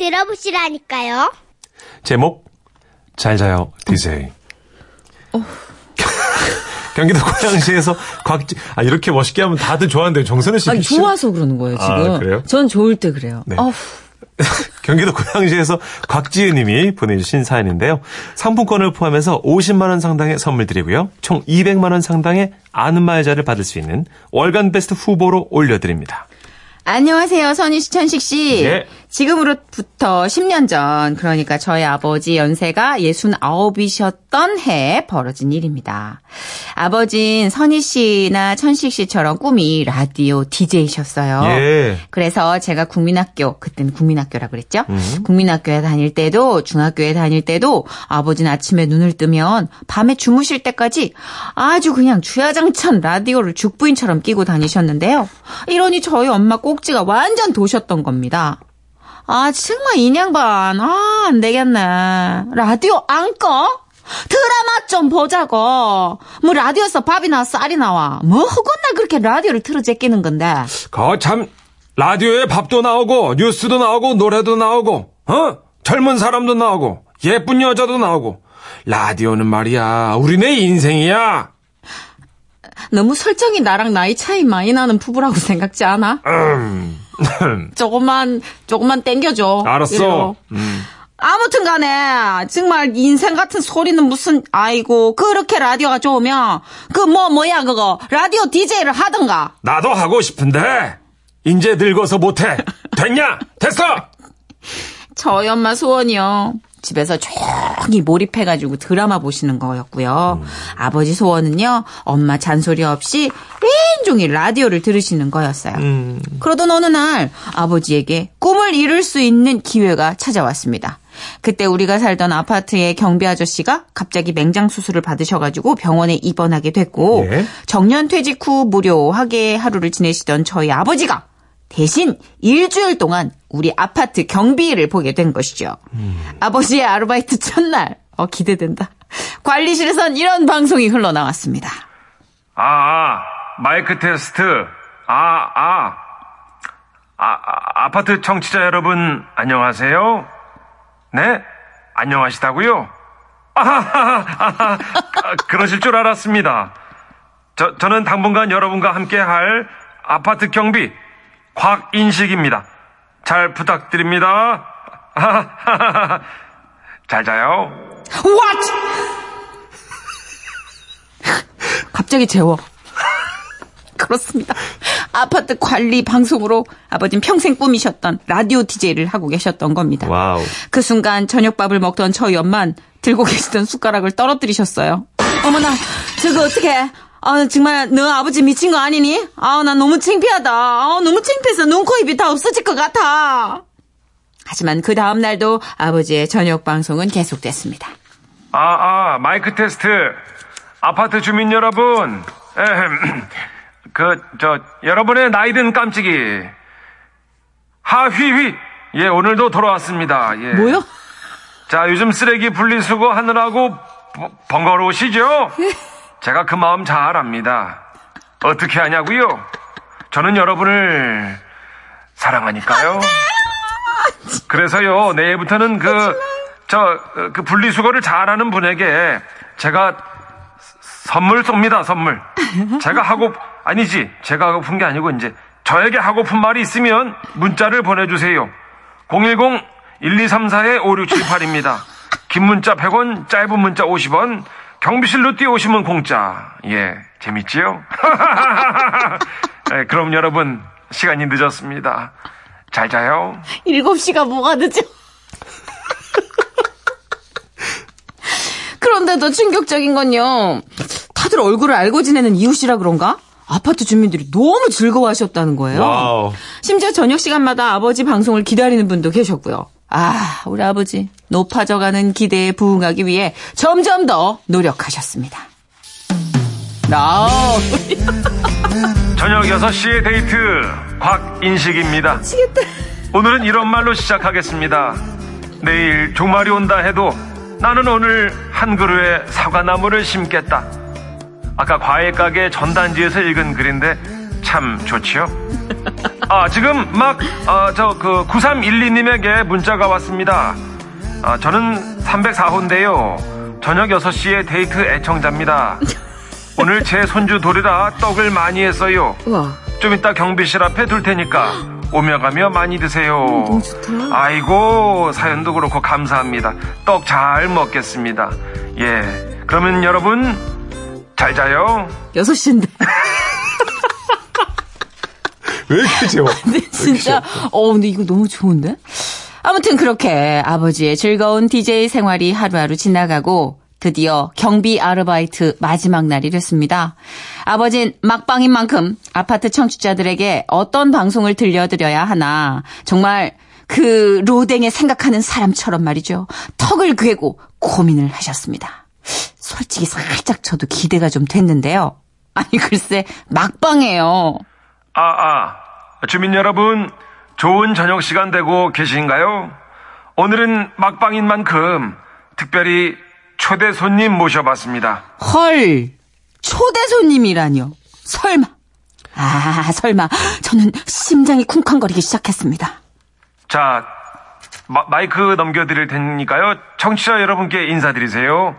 들어보시라니까요. 제목 잘 자요 디제이. 경기도 고양시에서 곽지 아 이렇게 멋있게 하면 다들 좋아한대요. 정선우 씨. 아니, 좋아서 그러는 거예요, 아, 지금. 그래요? 전 좋을 때 그래요. 네. 어후, 경기도 고양시에서 곽지은 님이 보내주신 사연인데요. 상품권을 포함해서 50만 원 상당의 선물 드리고요. 총 200만 원 상당의 아는 말자를 받을 수 있는 월간 베스트 후보로 올려드립니다. 안녕하세요, 선희 씨, 천식 씨. 예. 지금으로부터 10년 전, 그러니까 저희 아버지 연세가 69이셨 던 해에 벌어진 일입니다. 아버진 선희 씨나 천식 씨처럼 꿈이 라디오 DJ셨어요. 예. 그래서 제가 국민학교, 그때는 국민학교라 그랬죠? 음. 국민학교에 다닐 때도, 중학교에 다닐 때도 아버지는 아침에 눈을 뜨면 밤에 주무실 때까지 아주 그냥 주야장천 라디오를 죽부인처럼 끼고 다니셨는데요. 이러니 저희 엄마 꼭지가 완전 도셨던 겁니다. 아, 정말 인양반. 아, 안 되겠네. 라디오 안 꺼? 드라마 좀 보자고. 뭐 라디오에서 밥이나 쌀이 나와. 뭐 허건날 그렇게 라디오를 틀어 제끼는 건데. 거참 라디오에 밥도 나오고 뉴스도 나오고 노래도 나오고 어 젊은 사람도 나오고 예쁜 여자도 나오고 라디오는 말이야 우리네 인생이야. 너무 설정이 나랑 나이 차이 많이 나는 부부라고 생각지 않아? 조금만, 조금만 땡겨줘. 알았어. 이리로. 아무튼 간에, 정말 인생 같은 소리는 무슨, 아이고, 그렇게 라디오가 좋으면, 그 뭐, 뭐야, 그거, 라디오 DJ를 하던가. 나도 하고 싶은데 이제 늙어서 못해. 됐냐? 됐어. 저희 엄마 소원이요. 집에서 조용히 몰입해가지고 드라마 보시는 거였고요. 아버지 소원은요, 엄마 잔소리 없이 온종일 라디오를 들으시는 거였어요. 그러던 어느 날 아버지에게 꿈을 이룰 수 있는 기회가 찾아왔습니다. 그때 우리가 살던 아파트의 경비 아저씨가 갑자기 맹장 수술을 받으셔가지고 병원에 입원하게 됐고 예. 정년 퇴직 후 무료하게 하루를 지내시던 저희 아버지가 대신 일주일 동안 우리 아파트 경비를 보게 된 것이죠. 아버지의 아르바이트 첫날, 어, 기대된다. 관리실에선 이런 방송이 흘러나왔습니다. 아, 아 마이크 테스트. 아, 아. 아, 아, 아파트 청취자 여러분 안녕하세요. 네? 안녕하시다고요? 아하하하, 그러실 줄 알았습니다. 저, 저는 당분간 여러분과 함께 할 아파트 경비 곽인식입니다. 잘 부탁드립니다. 잘 자요. What? 갑자기 재워. 그렇습니다. 아파트 관리 방송으로 아버진 평생 꿈이셨던 라디오 DJ를 하고 계셨던 겁니다. Wow. 그 순간 저녁밥을 먹던 저희 엄만 들고 계시던 숟가락을 떨어뜨리셨어요. 어머나, 저거 어떻게? 아, 정말 너 아버지 미친 거 아니니? 아, 나 너무 창피하다. 아, 너무 창피해서 눈, 코, 입이 다 없어질 것 같아. 하지만 그 다음 날도 아버지의 저녁 방송은 계속됐습니다. 아, 아, 마이크 테스트. 아파트 주민 여러분. 에헴. 그, 저, 여러분의 나이든 깜찍이. 하휘휘. 예, 오늘도 돌아왔습니다. 예. 뭐요? 자, 요즘 쓰레기 분리수거 하느라고 버- 번거로우시죠? 제가 그 마음 잘 압니다. 어떻게 하냐고요? 저는 여러분을 사랑하니까요. 그래서요, 내일부터는 그, 저, 그 분리수거를 잘하는 분에게 제가 선물 쏩니다, 선물. 제가 하고, 아니지. 제가 하고픈 게 아니고, 이제, 저에게 하고픈 말이 있으면 문자를 보내주세요. 010-1234-5678입니다. 긴 문자 100원, 짧은 문자 50원, 경비실로 뛰어오시면 공짜. 예, 재밌지요? 네, 그럼 여러분, 시간이 늦었습니다. 잘 자요. 7시가 뭐가 늦어? 그런데도 충격적인 건요. 다들 얼굴을 알고 지내는 이웃이라 그런가? 아파트 주민들이 너무 즐거워하셨다는 거예요. Wow. 심지어 저녁 시간마다 아버지 방송을 기다리는 분도 계셨고요. 아, 우리 아버지 높아져가는 기대에 부응하기 위해 점점 더 노력하셨습니다. 나 저녁 6시의 데이트, 곽인식입니다. 미치겠다. 오늘은 이런 말로 시작하겠습니다. 내일 종말이 온다 해도 나는 오늘 한 그루의 사과나무를 심겠다. 아까 과일 가게 전단지에서 읽은 글인데 참 좋지요? 아, 지금 막, 어, 저, 그, 9312님에게 문자가 왔습니다. 아, 저는 304호인데요. 저녁 6시에 데이트 애청자입니다. 오늘 제 손주 돌이라 떡을 많이 했어요. 우와. 좀 이따 경비실 앞에 둘 테니까 오며 가며 많이 드세요. 너무 좋다. 아이고 사연도 그렇고 감사합니다. 떡 잘 먹겠습니다. 예. 그러면 여러분 잘 자요. 6시인데. 왜 이렇게 재워? 근데 진짜, 어, 근데 이거 너무 좋은데? 아무튼 그렇게 아버지의 즐거운 DJ 생활이 하루하루 지나가고 드디어 경비 아르바이트 마지막 날이 됐습니다. 아버진 막방인 만큼 아파트 청취자들에게 어떤 방송을 들려드려야 하나 정말 그 로댕에 생각하는 사람처럼 말이죠. 턱을 괴고 고민을 하셨습니다. 솔직히 살짝 저도 기대가 좀 됐는데요. 아니 글쎄 막방이에요. 아, 아. 주민 여러분, 좋은 저녁 시간 되고 계신가요? 오늘은 막방인 만큼 특별히 초대 손님 모셔봤습니다. 헐, 초대 손님이라뇨. 설마. 아, 설마. 저는 심장이 쿵쾅거리기 시작했습니다. 자, 마, 마이크 넘겨드릴 테니까요. 청취자 여러분께 인사드리세요.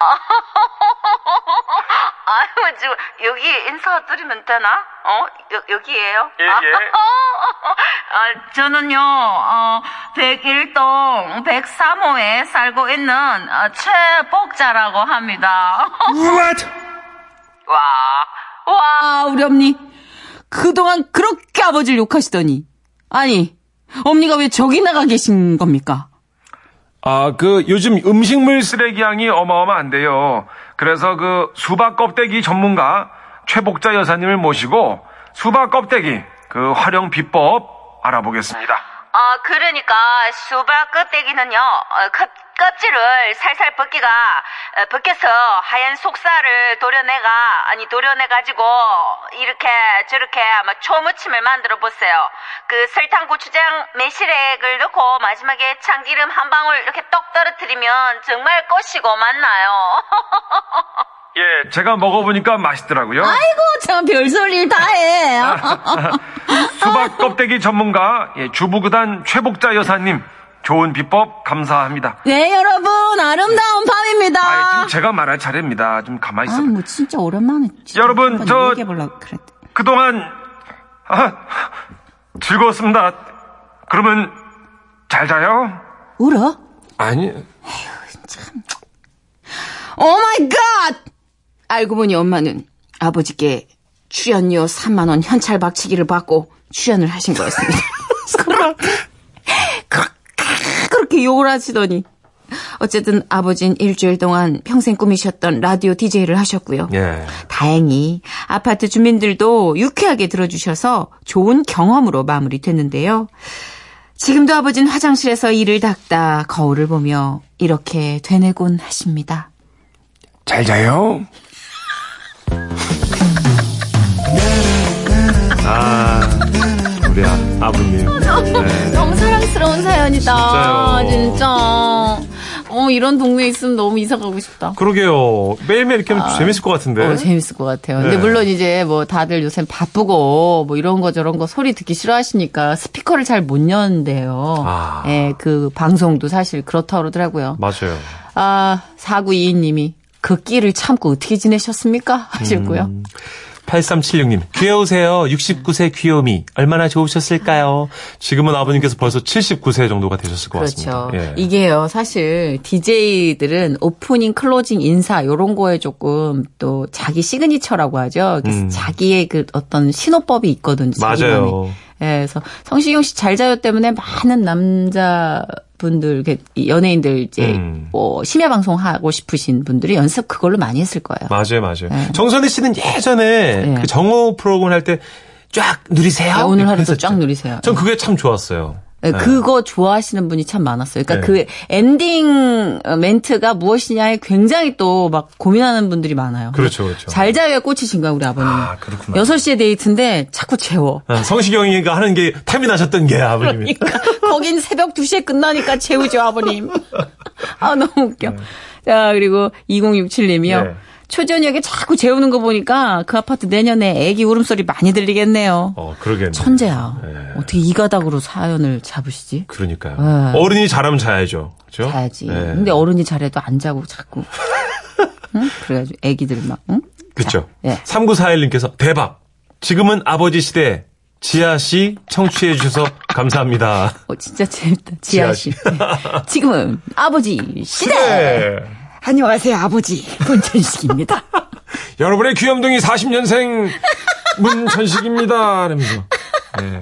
아유, 지금 여기 인사 드리면 되나? 어, 여, 여기에요? 예, 예. 아, 저는요, 어, 101동 103호에 살고 있는 어, 최복자라고 합니다. What? 와, 와, 우리 엄니. 그동안 그렇게 아버지를 욕하시더니. 아니, 엄니가 왜 저기 나가 계신 겁니까? 아, 그 요즘 음식물 쓰레기 양이 어마어마한데요. 그래서 그 수박 껍데기 전문가 최복자 여사님을 모시고 수박 껍데기 그 활용 비법 알아보겠습니다. 어, 그러니까 수박 껍데기는요, 어, 껍, 껍질을 살살 벗기가, 어, 벗겨서 하얀 속살을 도려내가, 아니, 도려내 가지고, 이렇게, 저렇게 아마 초무침을 만들어 보세요. 그 설탕, 고추장, 매실액을 넣고 마지막에 참기름 한 방울 이렇게 떡 떨어뜨리면 정말 꽃이고 맞나요? 예, 제가 먹어보니까 맛있더라고요. 아이고, 참 별소리를 다 해. 수박 껍데기 전문가 예, 주부구단 최복자 여사님 좋은 비법 감사합니다. 네, 여러분, 아름다운 밤입니다. 아, 지금 제가 말할 차례입니다. 좀 가만히 있어. 뭐 진짜 오랜만에 진짜 여러분, 저-. 그동안 아, 즐거웠습니다. 그러면 잘 자요. 울어? 아니, oh my God! 알고 보니 엄마는 아버지께 출연료 3만 원 현찰 박치기를 받고 출연을 하신 거였습니다. 그렇게, 욕을 하시더니 어쨌든 아버진 일주일 동안 평생 꿈이셨던 라디오 DJ를 하셨고요. 예. 다행히 아파트 주민들도 유쾌하게 들어주셔서 좋은 경험으로 마무리됐는데요. 지금도 아버진 화장실에서 이를 닦다 거울을 보며 이렇게 되뇌곤 하십니다. 잘 자요. 아, 우리 아, 아버님. 네. 너무 사랑스러운 사연이다. 진짜요. 진짜. 어, 이런 동네에 있으면 너무 이사 가고 싶다. 그러게요. 매일매일 이렇게 하면 재밌을 것 같은데. 어, 재밌을 것 같아요. 근데 네. 물론 이제 뭐 다들 요새 바쁘고 뭐 이런 거 저런 거 소리 듣기 싫어하시니까 스피커를 잘 못 여는데요. 아. 예, 그 방송도 사실 그렇다고 그러더라고요. 맞아요. 아, 4922님이 그 끼를 참고 어떻게 지내셨습니까? 하셨고요. 음. 8376님, 귀여우세요. 69세 귀요미. 얼마나 좋으셨을까요? 지금은 아버님께서 벌써 79세 정도가 되셨을 것 그렇죠. 같습니다. 예. 이게요, 사실 DJ들은 오프닝, 클로징, 인사 이런 거에 조금 또 자기 signature라고 하죠. 음. 자기의 그 어떤 신호법이 있거든요. 맞아요. 예, 그래서 성시경 씨 잘 자요 때문에 많은 남자 분들, 연예인들 이제 음. 뭐 심야 방송 하고 싶으신 분들이 연습 그걸로 많이 했을 거예요. 맞아요, 맞아요. 네. 정선희 씨는 예전에 네. 그 정오 프로그램 할 때 쫙 누리세요. 네, 오늘 하루도. 쫙 누리세요. 전 그게 참 좋았어요. 네, 그거 좋아하시는 분이 참 많았어요. 그러니까 네. 그 엔딩 멘트가 무엇이냐에 굉장히 또 막 고민하는 분들이 많아요. 그렇죠, 그렇죠. 잘 자요에 꽂히신 거야, 우리 아버님. 아, 그렇구나. 6시에 데이트인데 자꾸 재워. 아, 성시경이가 하는 게 탐이 나셨던 게 아버님이. 그러니까 거긴 새벽 2시에 끝나니까 재우죠, 아버님. 아, 너무 웃겨. 자, 그리고 2067님이요. 네. 초저녁에 자꾸 재우는 거 보니까 그 아파트 내년에 애기 울음소리 많이 들리겠네요. 어, 그러겠네. 천재야. 네. 어떻게 이 가닥으로 사연을 잡으시지? 그러니까요. 네. 어른이 잘하면 자야죠. 그죠? 자야지. 네. 근데 어른이 잘해도 안 자고 자꾸. 응? 그래가지고 애기들 막, 응? 그쵸. 예. 3941님께서 대박. 지금은 아버지 시대. 지아 씨 청취해 주셔서 감사합니다. 어, 진짜 재밌다. 지아 씨. 지아 네. 지금은 아버지 시대! 네. 안녕하세요, 아버지. 문천식입니다. 여러분의 귀염둥이 40년생 문천식입니다. 이러면서. 네.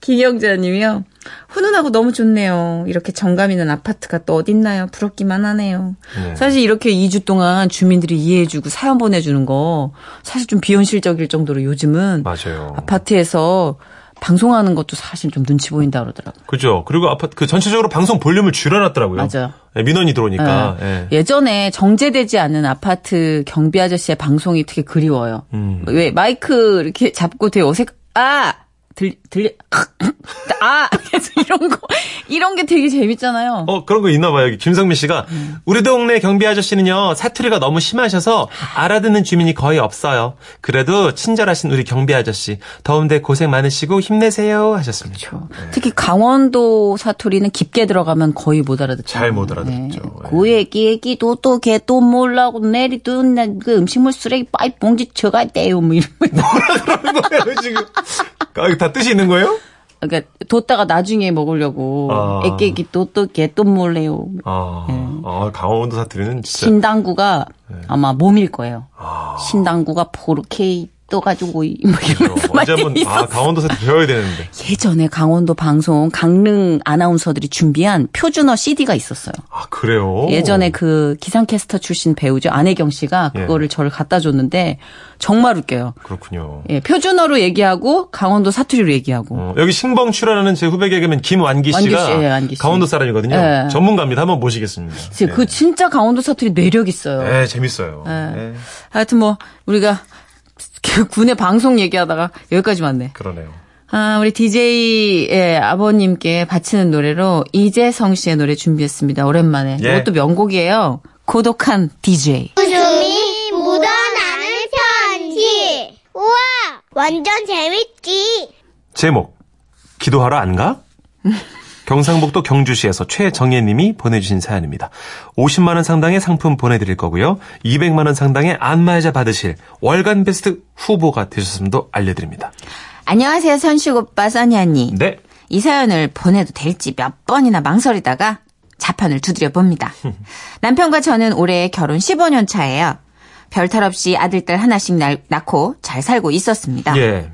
김영자님이요. 훈훈하고 너무 좋네요. 이렇게 정감 있는 아파트가 또 어딨나요? 부럽기만 하네요. 네. 사실 이렇게 2주 동안 주민들이 이해해주고 사연 보내주는 거 사실 좀 비현실적일 정도로 요즘은 맞아요. 아파트에서 방송하는 것도 사실 좀 눈치 보인다 그러더라고요. 그죠. 그리고 아파트 그 전체적으로 방송 볼륨을 줄여놨더라고요. 맞아요. 네, 민원이 들어오니까. 예. 예. 예 전에 정제되지 않은 아파트 경비 아저씨의 방송이 되게 그리워요. 음. 왜 마이크 이렇게 잡고 되게 어색 아 들, 들리, 아! 계속 이런 거, 이런 게 되게 재밌잖아요. 어, 그런 거 있나 봐요. 여기 김성민 씨가 음. 우리 동네 경비 아저씨는요. 사투리가 너무 심하셔서 알아듣는 주민이 거의 없어요. 그래도 친절하신 우리 경비 아저씨 더운데 고생 많으시고 힘내세요 하셨습니다. 그렇죠. 특히 강원도 사투리는 깊게 들어가면 거의 못 알아듣죠. 잘 못 알아듣죠. 예. 그 얘기, 얘기도 또걔또 몰라고 내리던 그 음식물 쓰레기 빠이 봉지 쳐가 떼요. 뭐 이런 거. 그런 거예요, 지금. 아, 이거 다 뜻이 있는 거예요? 그러니까 뒀다가 나중에 먹으려고 아. 애깨기 또또걔또 몰래요. 아, 네. 아, 강원도 사투리는 진짜. 신당구가 네. 아마 몸일 거예요. 아. 신당구가 포르케이 떠가지고 이- 뭐 이러면서 언제 많이 한번, 아. 강원도 사투리 배워야 되는데. 예전에 강원도 방송 강릉 아나운서들이 준비한 표준어 CD가 있었어요. 아, 그래요? 예전에 그 기상캐스터 출신 배우죠 안혜경 씨가 예. 그거를 저를 갖다 줬는데 정말 웃겨요. 그렇군요. 예, 표준어로 얘기하고 강원도 사투리로 얘기하고. 어, 여기 신봉 출연하는 제 후배 개그맨 김완기 완기 씨가 씨, 예, 완기 씨. 강원도 사람이거든요. 예. 전문가입니다. 한번 모시겠습니다. 그 진짜 강원도 사투리 매력 있어요. 네, 재밌어요. 예. 네, 하여튼 뭐 우리가 그 군의 방송 얘기하다가 여기까지 왔네. 그러네요. 아, 우리 DJ의 아버님께 바치는 노래로 이재성 씨의 노래 준비했습니다. 오랜만에. 예. 이것도 명곡이에요. 고독한 DJ. 웃음이 묻어나는 편지. 우와, 완전 재밌지. 제목 기도하러 안 가? 경상북도 경주시에서 최정예님이 보내주신 사연입니다. 50만 원 상당의 상품 보내드릴 거고요. 200만 원 상당의 안마의자 받으실 월간 베스트 후보가 되셨음도 알려드립니다. 안녕하세요, 선식 오빠, 써니 언니. 네. 이 사연을 보내도 될지 몇 번이나 망설이다가 자판을 두드려 봅니다. 남편과 저는 올해 결혼 15년 차예요. 별탈 없이 아들 딸 하나씩 낳- 낳고 잘 살고 있었습니다. 예.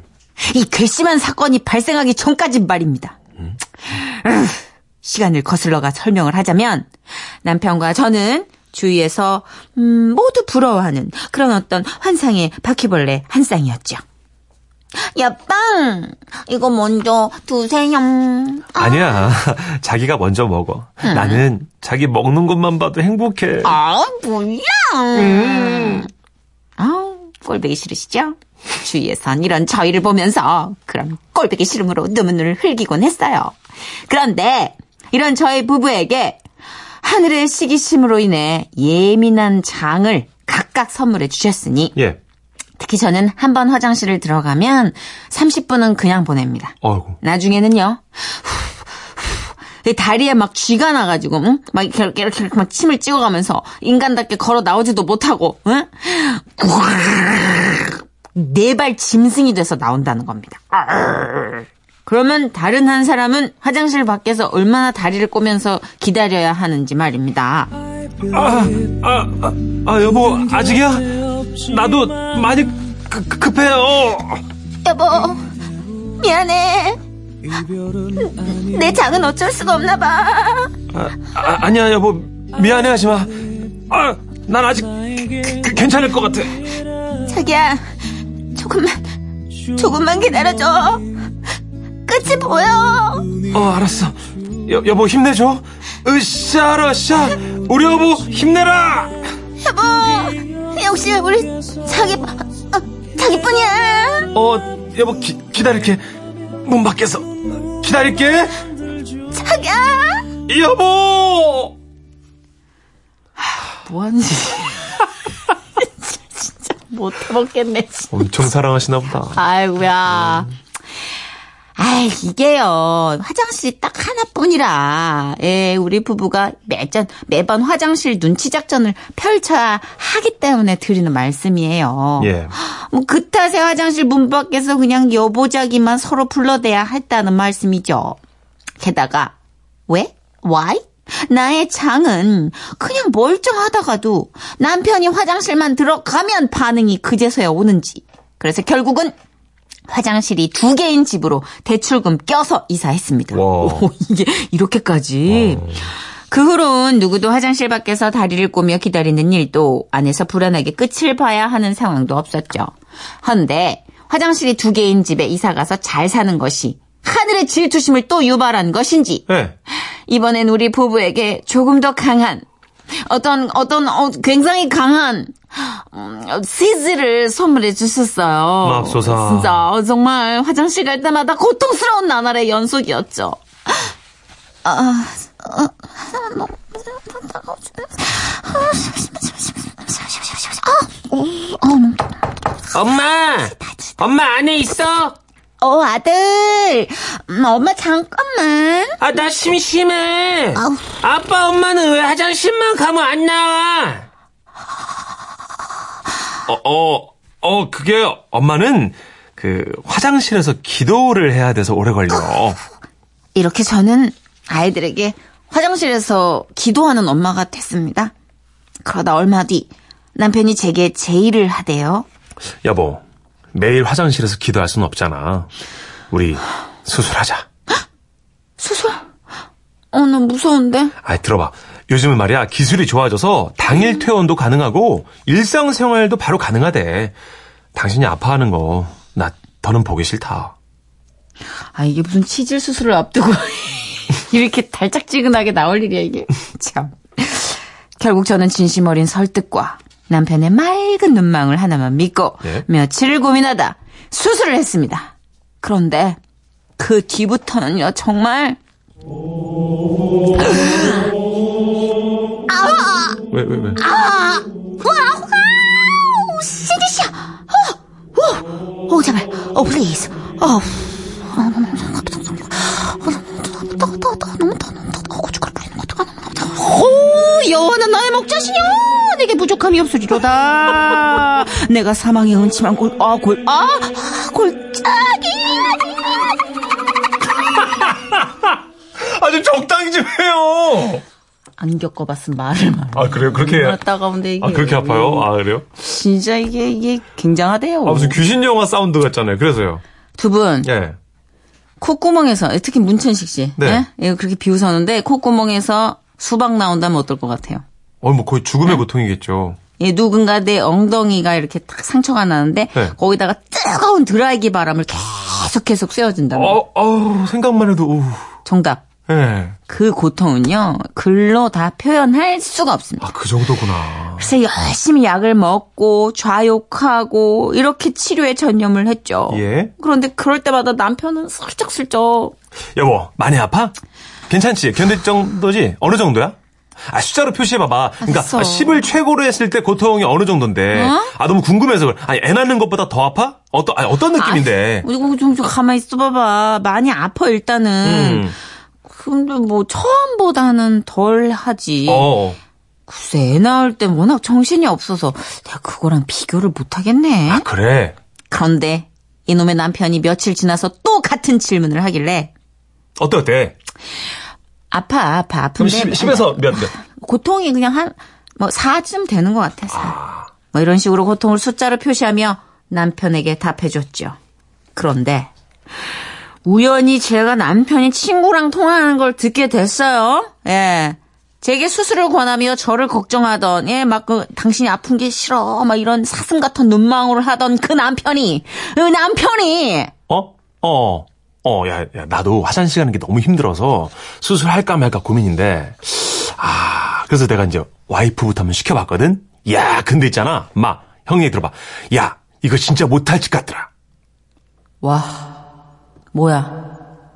이 괘씸한 사건이 발생하기 전까지 말입니다. 으, 시간을 거슬러가 설명을 하자면 남편과 저는 주위에서 음, 모두 부러워하는 그런 어떤 환상의 바퀴벌레 한 쌍이었죠. 야빵 이거 먼저 두세요. 아니야. 자기가 먼저 먹어. 나는 자기 먹는 것만 봐도 행복해. 아 뭐야? 아우 꼴보기 싫으시죠? 주위에선 이런 저희를 보면서 그럼 꼴보기 싫음으로 눈물을 흘기곤 했어요. 그런데 이런 저희 부부에게 하늘의 시기심으로 인해 예민한 장을 각각 선물해 주셨으니 예. 특히 저는 한 번 화장실을 들어가면 30분은 그냥 보냅니다. 어이구. 나중에는요. 내 다리에 막 쥐가 나가지고, 응? 막 이렇게, 이렇게, 이렇게 막 침을 찍어가면서 인간답게 걸어 나오지도 못하고, 응? 네 발 짐승이 돼서 나온다는 겁니다. 그러면 다른 한 사람은 화장실 밖에서 얼마나 다리를 꼬면서 기다려야 하는지 말입니다. 아, 아, 아, 아, 여보, 아직이야? 나도 많이 급- 급해요. 여보, 미안해. 내 장은 어쩔 수가 없나 봐. 아, 아, 아니야, 여보. 미안해 하지 마. 아, 난 아직 그- 괜찮을 것 같아. 자기야, 조금만, 조금만 기다려줘. 끝이 보여. 어, 알았어. 여, 여보, 힘내줘. 으쌰라쌰. 우리 여보, 힘내라. 여보, 역시 우리 자기, 어, 자기뿐이야. 어, 여보, 기, 기다릴게. 문 밖에서. 기다릴게. 자기야. 여보! 뭐하는 짓 못 해먹겠네. 엄청 사랑하시나 보다. 아이고야. 아이, 이게요. 화장실이 딱 하나뿐이라. 예, 우리 부부가 매전, 매번 화장실 눈치 작전을 펼쳐야 하기 때문에 드리는 말씀이에요. 예. 뭐, 그 탓에 화장실 문 밖에서 그냥 여보자기만 서로 불러대야 했다는 말씀이죠. 게다가, 왜? Why? 나의 장은 그냥 멀쩡하다가도 남편이 화장실만 들어가면 반응이 그제서야 오는지. 그래서 결국은 화장실이 두 개인 집으로 대출금 껴서 이사했습니다. 와. 오, 이게 이렇게까지. 그 후로는 누구도 화장실 밖에서 다리를 꼬며 기다리는 일도 안에서 불안하게 끝을 봐야 하는 상황도 없었죠. 헌데 화장실이 두 개인 집에 이사 가서 잘 사는 것이 하늘의 질투심을 또 유발한 것인지 예. 이번엔 우리 부부에게 조금 더 강한 어떤 어떤 어, 굉장히 강한 음, 시즈를 선물해 주셨어요. 맙소사. 진짜 어, 정말 화장실 갈 때마다 고통스러운 나날의 연속이었죠. 아, 어, 너무 엄마! 엄마 안에 있어? 어 아들, 음, 엄마 잠깐만. 아, 나 심심해. 아우. 아빠, 엄마는 왜 화장실만 가면 안 나와? 어, 어, 어, 그게 엄마는 그 화장실에서 기도를 해야 돼서 오래 걸려. 이렇게 저는 아이들에게 화장실에서 기도하는 엄마가 됐습니다. 그러다 얼마 뒤 남편이 제게 제의를 하대요. 여보, 매일 화장실에서 기도할 순 없잖아. 우리 수술하자. 수술? 어, 나 무서운데? 아이, 들어봐. 요즘은 말이야, 기술이 좋아져서 당일 퇴원도 가능하고, 일상생활도 바로 가능하대. 당신이 아파하는 거, 나 더는 보기 싫다. 아, 이게 무슨 치질 수술을 앞두고 이렇게 달짝지근하게 나올 일이야, 이게. 참. 결국 저는 진심 어린 설득과 남편의 맑은 눈망울 하나만 믿고 예? 며칠을 고민하다 수술을 했습니다. 그런데 그 뒤부터는요, 정말 왜, 왜, 왜? 시디시야. 어, 어, 어, 제발. 어, please. 어. 오, 여호와는 나의 목자시니? 내게 부족함이 없으리로다. 내가 사망의 음침한 골, 아, 골, 아, 골짜기. 아, 좀 적당히 좀 해요! 안 겪어봤으면 말을 말. 아, 그래요? 그렇게. 따가운데 이게. 아, 그렇게 아파요? 아, 그래요? 진짜 이게 이게 굉장하대요. 아, 무슨 귀신 영화 사운드 같잖아요. 그래서요. 두 분. 예. 콧구멍에서 특히 문천식 씨, 네. 예? 이거 그렇게 비웃었는데 콧구멍에서 수박 나온다면 어떨 것 같아요? 어, 뭐 거의 죽음의 고통이겠죠. 예, 누군가 내 엉덩이가 이렇게 딱 상처가 나는데 네. 거기다가 뜨거운 드라이기 바람을 계속 계속 쐬어준다면 어, 어, 생각만 해도, 우. 정답. 예. 그 고통은요 글로 다 표현할 수가 없습니다. 아, 그 정도구나. 그래서 열심히 약을 먹고 좌욕하고 이렇게 치료에 전념을 했죠. 예. 그런데 그럴 때마다 남편은 슬쩍슬쩍 여보, 많이 아파? 괜찮지? 견딜 정도지? 어느 정도야? 아, 숫자로 표시해봐봐. 그러니까 알았어. 아, 10을 최고로 했을 때 고통이 어느 정도인데. 어? 아, 너무 궁금해서 그래. 아니, 애 낳는 것보다 더 아파? 어떤, 아니, 어떤 느낌인데? 아, 이거 좀, 좀 가만히 있어봐봐. 많이 아파 일단은. 음. 근데 뭐 처음보다는 덜 하지. 어. 글쎄 애 낳을 때 워낙 정신이 없어서 내가 그거랑 비교를 못 하겠네. 아, 그래. 그런데 이놈의 남편이 며칠 지나서 또 같은 질문을 하길래 어때, 어때? 아파 아파 아픈데 10, 에서 몇, 몇? 고통이 그냥 한 뭐 4쯤 되는 것 같아. 사. 뭐 이런 식으로 고통을 숫자로 표시하며 남편에게 답해줬죠. 그런데 우연히 제가 남편이 친구랑 통화하는 걸 듣게 됐어요. 예. 제게 수술을 권하며 저를 걱정하던, 예, 막, 그, 당신이 아픈 게 싫어. 막 이런 사슴 같은 눈망울을 하던 그 남편이, 그 남편이, 어? 어. 어, 야, 야, 나도 화장실 가는 게 너무 힘들어서 수술할까 말까 고민인데, 아, 그래서 내가 이제 와이프부터 한번 시켜봤거든? 야, 근데 있잖아. 마, 형이 들어봐. 야, 이거 진짜 못할 짓 같더라. 와, 뭐야,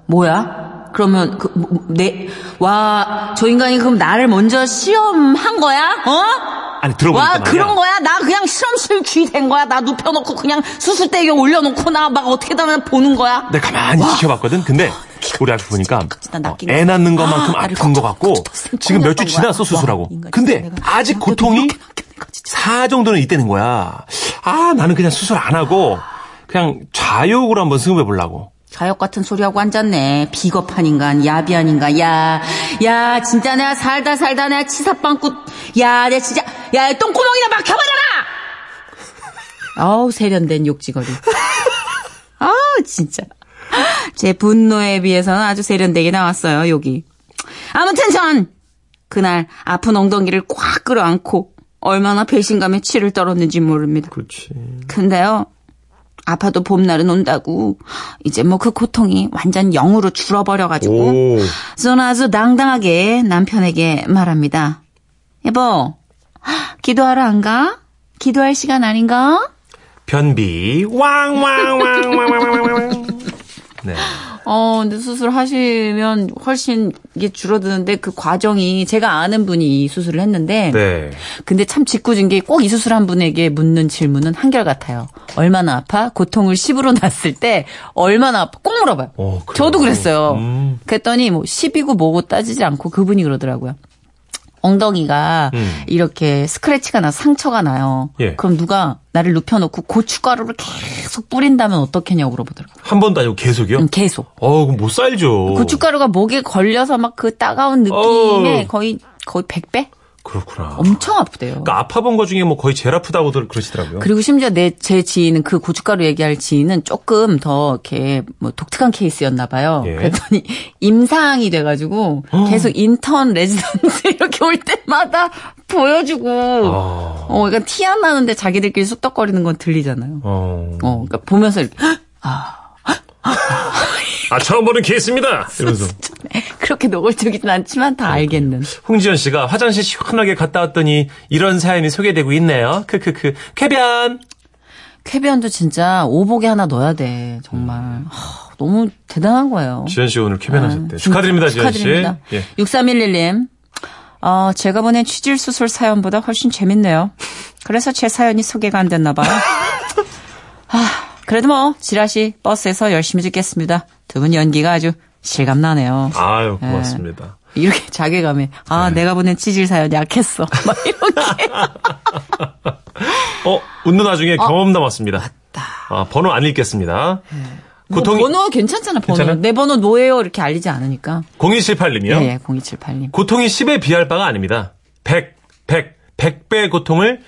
뭐야? 그러면 그 내 와 저 인간이 그럼 나를 먼저 시험한 거야? 어? 아니 들어보니까 와 그런 거야? 나 그냥 실험실 귀 된 거야. 나 눕혀놓고 그냥 수술대에 올려놓고 나 막 어떻게든 하면 보는 거야. 내가 가만히 와. 지켜봤거든. 근데 아, 우리 아프 보니까 어, 애 낳는 것만큼 아, 아픈 것 같고 지금 몇 주 지났어 수술하고. 근데 아직 고통이 4 정도는 있다는 거야. 아 나는 그냥 수술 안 하고 그냥 좌욕으로 한번 승급해 보려고 좌욕 같은 소리하고 앉았네. 비겁한 인간, 야비한 인간. 야, 야, 진짜 내가 살다 살다 내가 치사빵꾸. 야, 내가 진짜 야, 똥구멍이나 막혀버려라! 아우, 세련된 욕지거리. 아우, 진짜. 제 분노에 비해서는 아주 세련되게 나왔어요, 욕이. 아무튼 전, 그날 아픈 엉덩이를 꽉 끌어안고, 얼마나 배신감에 치를 떨었는지 모릅니다. 그렇지. 근데요, 아파도 봄날은 온다고, 이제 뭐 그 고통이 완전 영으로 줄어버려가지고, 오. 저는 아주 당당하게 남편에게 말합니다. 여보, 기도하러 안 가? 기도할 시간 아닌가? 변비 왕왕왕왕왕왕왕. 네. 어, 근데 수술하시면 훨씬 이게 줄어드는데 그 과정이 제가 아는 분이 이 수술을 했는데 네. 근데 참 짓궂은 게 꼭 이 수술한 분에게 묻는 질문은 한결같아요. 얼마나 아파? 고통을 10으로 났을 때 얼마나 아파? 꼭 물어봐요. 어, 그래요? 저도 그랬어요. 음. 그랬더니 뭐 10이고 뭐고 따지지 않고 그분이 그러더라고요. 엉덩이가 음. 이렇게 스크래치가 나 상처가 나요. 예. 그럼 누가 나를 눕혀놓고 고춧가루를 계속 뿌린다면 어떻겠냐고 물어보더라고요. 한 번도 아니고 계속이요? 음, 계속. 어, 그럼 못 살죠. 고춧가루가 목에 걸려서 막 그 따가운 느낌에 어. 거의 거의 100배? 그렇구나. 엄청 아프대요. 그러니까 아파본 것 중에 뭐 거의 제일 아프다고 들 그러시더라고요. 그리고 심지어 내 제 지인은 그 고춧가루 얘기할 지인은 조금 더 이렇게 뭐 독특한 케이스였나 봐요. 예. 그랬더니 임상이 돼가지고 계속 인턴 레지던트 이렇게 올 때마다 보여주고 아. 어 그러니까 티 안 나는데 자기들끼리 쑥덕거리는 건 들리잖아요. 어. 어 그러니까 보면서 이렇게 아, 처음 보는 케이스입니다. 이러면서. 그렇게 노골적이진 않지만 다 알겠는. 홍지연 씨가 화장실 시원하게 갔다 왔더니 이런 사연이 소개되고 있네요. 크크크. 쾌변. 쾌변도 진짜 오복에 하나 넣어야 돼 정말 하, 너무 대단한 거예요. 지연 씨 오늘 쾌변하셨대. 아, 축하드립니다, 지연 씨. 축하드립니다. 예. 6311님. 어, 제가 보낸 취질 수술 사연보다 훨씬 재밌네요. 그래서 제 사연이 소개가 안 됐나 봐요. 아, 그래도 뭐 지라시 버스에서 열심히 듣겠습니다. 두 분 연기가 아주 실감나네요. 아유, 고맙습니다. 이렇게 자괴감에 아 네. 내가 보낸 취질 사연 약했어. 막 이렇게. 어, 웃는 와중에 경험 남았습니다. 아, 번호 안 읽겠습니다. 뭐 고통이 번호 괜찮잖아 번호. 괜찮아요? 내 번호 뭐예요 이렇게 알리지 않으니까. 0278님이요. 예, 예 0278님. 고통이 10에 비할 바가 아닙니다. 100, 100, 100배의 고통을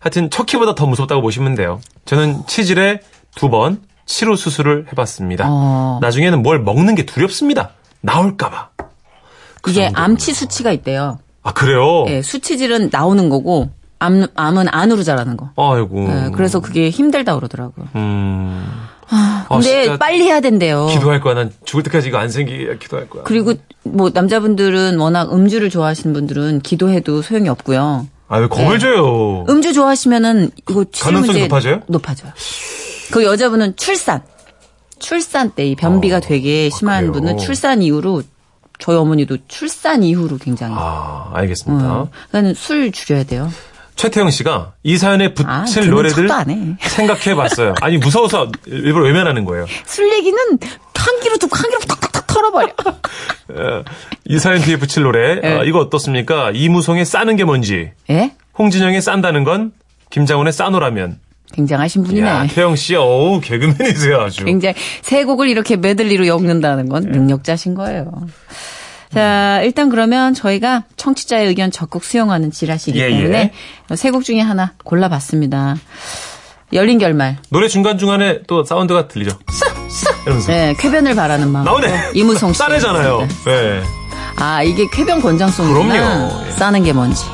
하여튼 척키보다 더 무섭다고 보시면 돼요. 저는 치질에 두 번 치료 수술을 해봤습니다. 어. 나중에는 뭘 먹는 게 두렵습니다. 나올까봐. 그 이게 정도로. 암치 수치가 있대요. 아, 그래요? 예, 수치질은 나오는 거고 암, 암은 안으로 자라는 거. 아이고. 예, 그래서 그게 힘들다 그러더라고요. 음. 근데 진짜 빨리 해야 된대요. 기도할 거야. 난 죽을 때까지 이거 안 생기게 기도할 거야. 그리고 뭐 남자분들은 워낙 음주를 좋아하시는 분들은 기도해도 소용이 없고요. 아, 왜 겁을 줘요? 음주 좋아하시면은 이거 가능성이 문제 높아져요? 높아져요. 그 여자분은 출산. 출산 때 이 변비가 되게 심한 어, 그래요? 분은 출산 이후로 저희 어머니도 출산 이후로 굉장히 아, 알겠습니다. 음, 그러니까 술 줄여야 돼요. 최태영 씨가 이 사연에 아, 붙일 듣는 노래들. 생각해 봤어요. 아니, 무서워서 일부러 외면하는 거예요. 술 얘기는 한 끼로 듣고 한 끼로 탁탁탁 털어버려. 어, 이 사연 뒤에 붙일 노래 네. 어, 이거 어떻습니까? 이무송의 싸는 게 뭔지 예? 홍진영의 싼다는 건 김장훈의 싸노라면 굉장하신 분이네. 야 태영 씨 어우 개그맨이세요 아주 굉장히 세 곡을 이렇게 메들리로 엮는다는 건 능력자신 거예요. 자, 일단 그러면 저희가 청취자의 의견 적극 수용하는 지라시기 예, 때문에 세곡 중에 하나 골라봤습니다. 열린 결말. 노래 중간중간에 또 사운드가 들리죠 이러면서 네, 쾌변을 바라는 마음. 나오네 이무송 씨. 싸네잖아요 네. 아, 이게 쾌변 권장송이구나. 그럼요. 예. 싸는 게 뭔지.